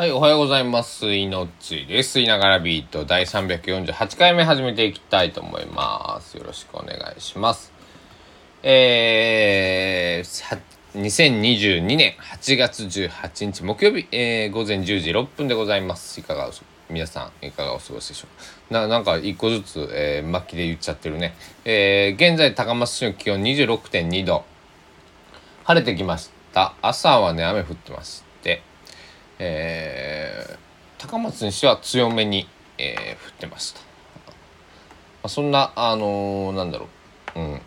はい、おはようございます。いのちです。いながらビート第348回目始めていきたいと思います。よろしくお願いします。えー、2022年8月18日木曜日、えー、午前10時6分でございます。いかが皆さん、いかがお過ごしでしょう？か。な、なんか一個ずつ、えー、末期で言っちゃってるね。えー、現在高松市の気温26.2度。晴れてきました。朝はね、雨降ってまして、えー、高松にしては強めに、えー、降ってました。まあ、そんな、あのー、なんだろう、うん、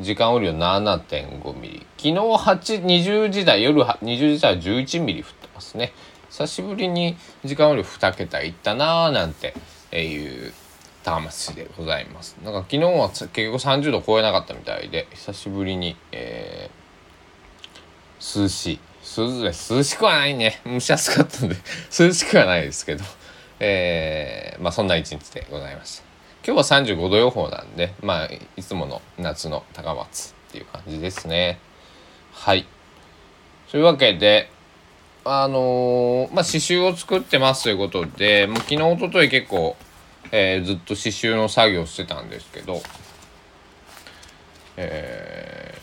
時間雨量7.5ミリ。昨日8、20時台、夜20時台は11ミリ降ってますね。久しぶりに時間雨量2桁いったなーなんていう高松市でございます。なんか昨日は結局30度超えなかったみたいで、久しぶりに、えー、涼しい。涼涼しくはないね。蒸し暑かったんで 涼しくはないですけど、えー、まあそんな一日でございました。今日は35度予報なんで、まあいつもの夏の高松っていう感じですね。はい。というわけで、あのー、まあ刺繍を作ってますということで、もう昨日、おととい結構、えー、ずっと刺繍の作業してたんですけど、えー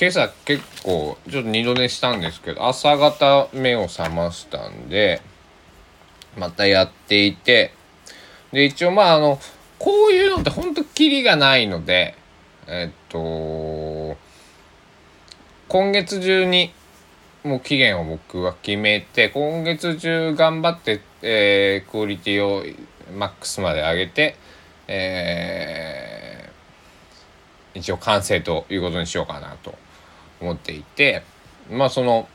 今朝結構ちょっと二度寝したんですけど朝方目を覚ましたんでまたやっていてで一応まああのこういうのってほんとキリがないのでえっと今月中にもう期限を僕は決めて今月中頑張って、えー、クオリティをマックスまで上げて、えー、一応完成ということにしようかなと。思っていてまあその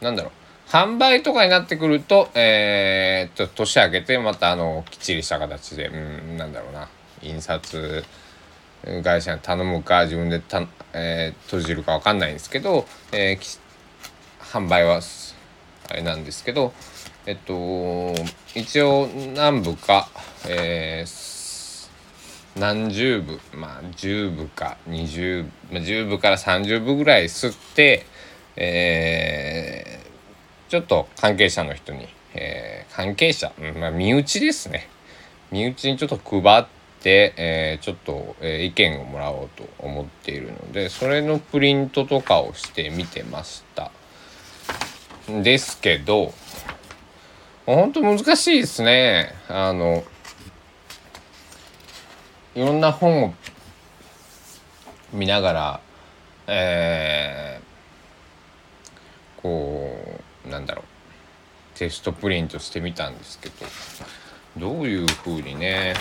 なんだろう販売とかになってくるとえー、っと年明けてまたあのきっちりした形でうんなんだろうな印刷会社に頼むか自分でた、えー、閉じるか分かんないんですけど、えー、販売はあれなんですけどえっと一応何部か、えー、何十部まあ10部か20、まあ、10部から30部ぐらい吸って、えー、ちょっと関係者の人に、えー、関係者、まあ、身内ですね。身内にちょっと配って、えー、ちょっと、え、意見をもらおうと思っているのでそれのプリントとかをしてみてました。ですけど本当難しいですね。あのいろんな本を見ながらえー、こうなんだろう。テストプリントしてみたんですけどどういうふうにね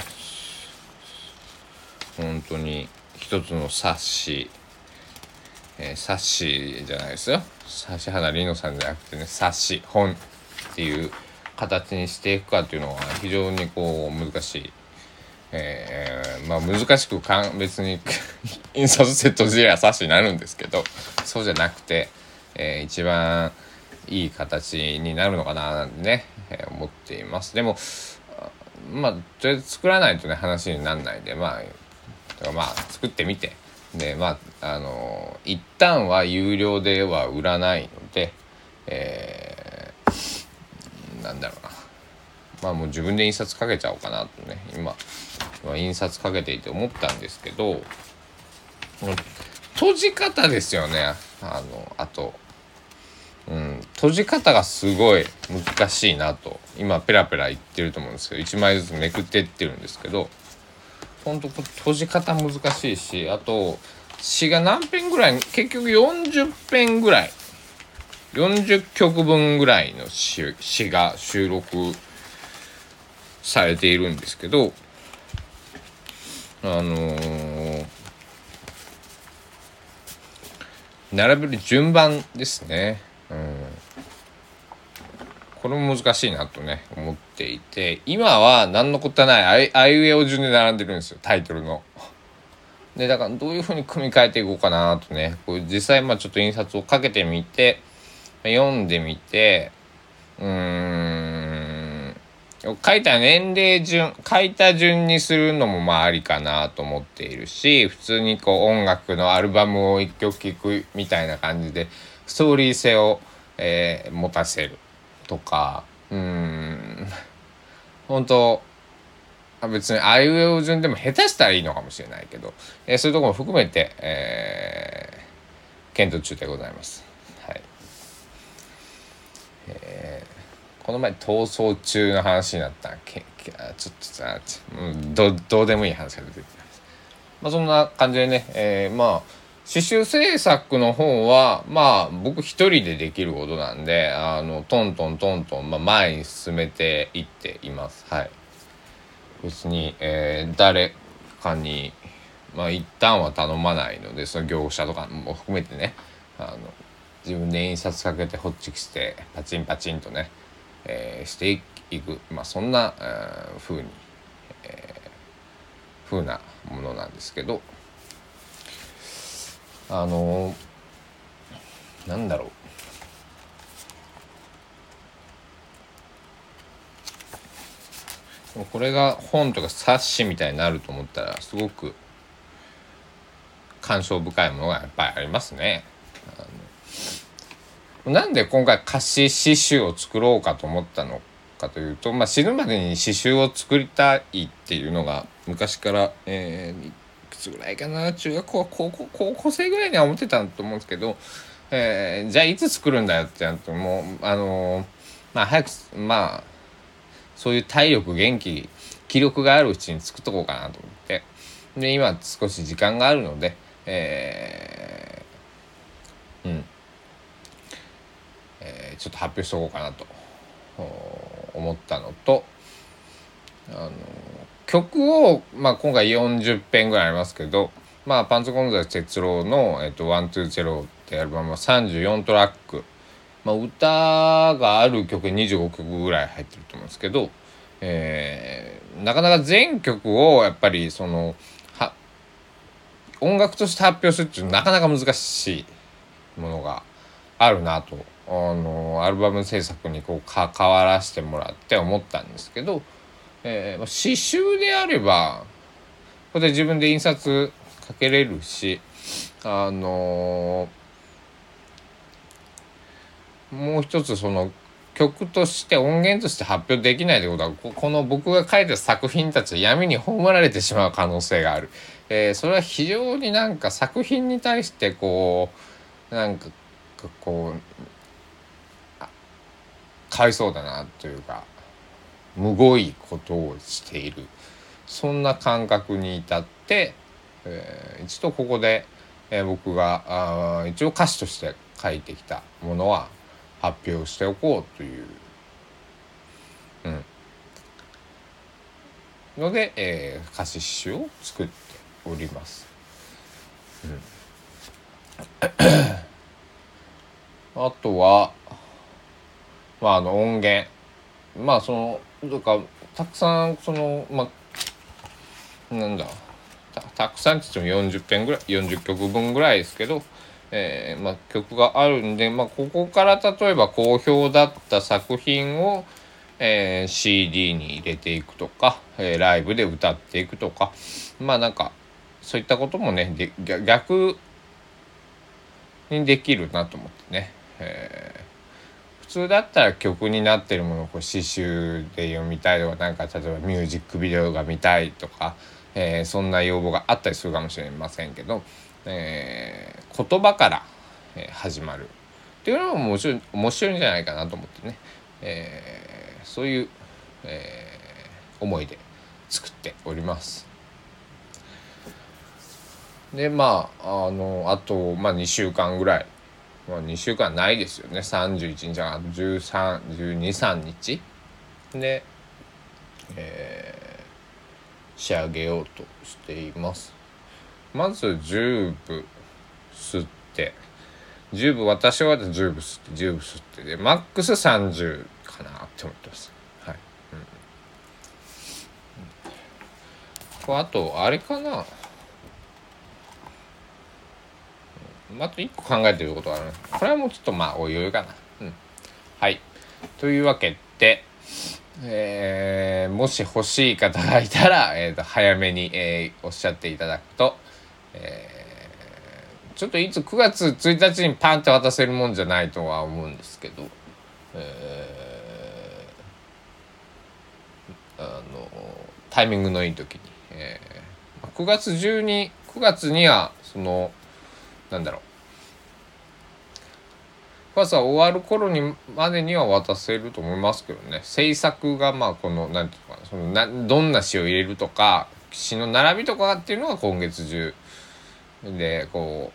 本当に一つの冊子えー、冊子じゃないですよ。指原莉乃さんじゃなくてね冊子本っていう形にしていくかっていうのは非常にこう難しい。えー、まあ難しくかん別に 印刷セット自体冊子になるんですけどそうじゃなくて、えー、一番いい形になるのかななんてね、えー、思っています。でもまあとりあえず作らないとね話になんないでまあまあ作ってみて。でまああの一旦は有料では売らないので、えー、なんだろうな。まあもう自分で印刷かけちゃおうかなとね今印刷かけていて思ったんですけど閉じ方ですよね。あのあと、うん、閉じ方がすごい難しいなと。今ペラペラ言ってると思うんですけど1枚ずつめくってってるんですけどほんと閉じ方難しいしあと詩が何編ぐらい結局40編ぐらい。40曲分ぐらいの詩が収録されているんですけどあのー、並べる順番ですね。うん。これも難しいなとね、思っていて、今は何のことはないあいうえお順で並んでるんですよ、タイトルの。で、だからどういうふうに組み替えていこうかなとね、こう実際まあちょっと印刷をかけてみて、読んでみて、うーん、書いた年齢順、書いた順にするのもまあありかなと思っているし、普通にこう音楽のアルバムを一曲聴くみたいな感じで、ストーリー性を、えー、持たせるとか、うん本当別にあいうえお順でも下手したらいいのかもしれないけど、えー、そういうところも含めて、えー、検討中でございます。はいえー、この前逃走中の話になったけけちょっとさ、うん、どどうでもいい話が出てきます。まあ、そんな感じでね、えー、まあ刺繍制作の方はまあ僕一人でできることなんであのトントントントン、まあ、前に進めていっています。はい別に、えー、誰かにまあ一旦は頼まないのでその業者とかも含めてねあの自分で印刷かけてホッチキスでパチンパチンとね、えー、していくまあそんな、えー、風に、えー、風なものなんですけどあのー、なんだろうこれが本とか冊子みたいになると思ったらすごく感傷深いものがやっぱりありますね。なんで今回歌詞詩集を作ろうかと思ったのかというと、まあ、死ぬまでに詩集を作りたいっていうのが昔から、えー、いくつぐらいかな？中学校高校高校生ぐらいには思ってたと思うんですけど、えー、じゃあいつ作るんだよってなるともうあのー、まあ早くまあそういう体力元気気力があるうちに作っとこうかなと思って。で今少し時間があるのでえー、うん、えー、ちょっと発表しとこうかなと。思ったのとあの曲を、まあ、今回40編ぐらいありますけど、まあ、パンツコンザ哲郎の「えっと、120」ってアルバムは34トラック。まあ、歌がある曲25曲ぐらい入ってると思うんですけど、えー、なかなか全曲をやっぱりその音楽として発表するっていうのはなかなか難しいものがあるなと。あのアルバム制作にこう関わらせてもらって思ったんですけど、えー、刺繍であればこれで自分で印刷かけれるしあのーもう一つその曲として音源として発表できないということはこの僕が書いた作品たちは闇に葬られてしまう可能性がある、えー、それは非常になんか作品に対してこうなんかこうかわいそうだなというかむごいことをしている。そんな感覚に至って、えー、一度ここで、えー、僕があ一応歌詞として書いてきたものは発表しておこうという、うん、ので、えー、歌詞集を作っております。うん、あとは、まあ、あの音源。まあそのとかたくさんそのまあなんだ。たくさんって言っても40編ぐらい40曲分ぐらいですけどえー、まあ、曲があるんで、まあ、ここから例えば好評だった作品を、えー、CD に入れていくとか、えー、ライブで歌っていくとかまあなんかそういったこともねで逆にできるなと思ってね、えー、普通だったら曲になってるものをこう詩集で読みたいとかなんか例えばミュージックビデオが見たいとか、えー、そんな要望があったりするかもしれませんけどえー、言葉から、始まるっていうのも面白い面白いんじゃないかなと思ってね、えー、そういう、えー、思いで作っております。でまああのあと、まあ、2週間ぐらい、まあ、2週間ないですよね。31日あ131213日。で、えー、仕上げようとしています。まず10部吸って。10部私は10部吸って10部吸って。でマックス30かなって思ってます。はい、うん、あとあれかな。あと1個考えてることがある。これはもうちょっとまあおいおいかな。うん。はい。というわけでえー、もし欲しい方がいたら、えーと、早めに、えー、おっしゃっていただくとえー、ちょっといつ9月1日にパンって渡せるもんじゃないとは思うんですけど、えあのタイミングのいい時に、えー、9月中に9月にはそのなんだろう。9月は終わる頃にまでには渡せると思いますけどね。制作がまあこの何て言うかな。そのなどんな詩を入れるとか詩の並びとかっていうのは今月中でこ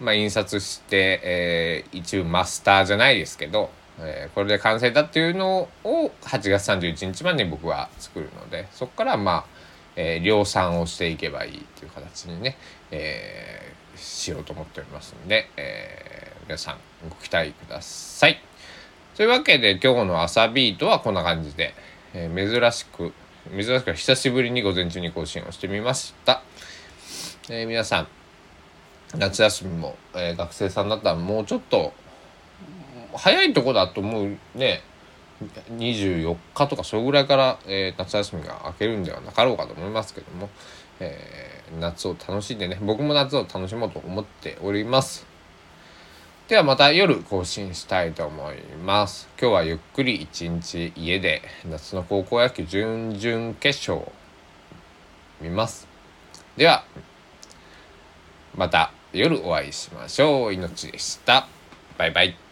うまあ印刷して、えー、一部マスターじゃないですけどえー、これで完成だっていうのを8月31日までに僕は作るのでそこからまあ、えー、量産をしていけばいいっていう形にね、え、しようと思っておりますんで、えー、皆さんご期待ください。というわけで今日の朝ビートはこんな感じで、えー、珍しく珍しく久しぶりに午前中に更新をしてみました。えー、皆さん夏休みも、えー、学生さんだったらもうちょっと早いとこだと思うね24日とかそれぐらいから、えー、夏休みが明けるんではなかろうかと思いますけども、えー、夏を楽しんでね僕も夏を楽しもうと思っております。ではまた夜更新したいと思います。今日はゆっくり一日家で夏の高校野球準々決勝見ます。ではまた夜お会いしましょう。命でした。バイバイ。